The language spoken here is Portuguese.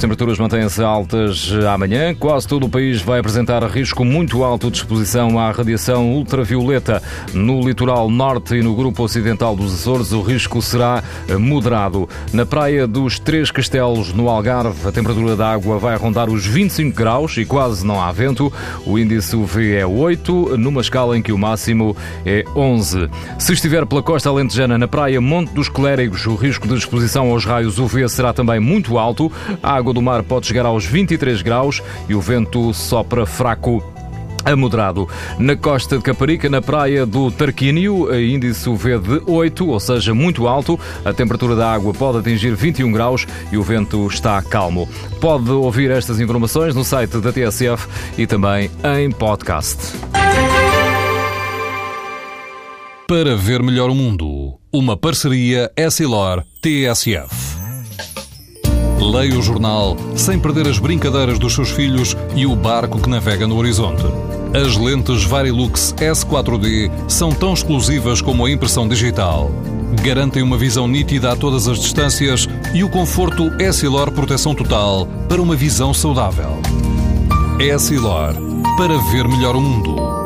Temperaturas mantêm-se altas amanhã. Quase todo o país vai apresentar risco muito alto de exposição à radiação ultravioleta. No litoral norte e no grupo ocidental dos Açores, o risco será moderado. Na praia dos Três Castelos, no Algarve, a temperatura da água vai rondar os 25 graus e quase não há vento. O índice UV é 8, numa escala em que o máximo é 11. Se estiver pela costa alentejana, na praia Monte dos Clérigos, o risco de exposição aos raios UV será também muito alto. A água do mar pode chegar aos 23 graus e o vento sopra fraco a moderado. Na costa de Caparica, na praia do Tarquínio, índice UV de 8, ou seja, muito alto. A temperatura da água pode atingir 21 graus e o vento está calmo. Pode ouvir estas informações no site da TSF e também em podcast. Para ver melhor o mundo, uma parceria Essilor-TSF. Leia o jornal sem perder as brincadeiras dos seus filhos e o barco que navega no horizonte. As lentes Varilux S4D são tão exclusivas como a impressão digital. Garantem uma visão nítida a todas as distâncias e o conforto Essilor Proteção Total para uma visão saudável. Essilor, para ver melhor o mundo.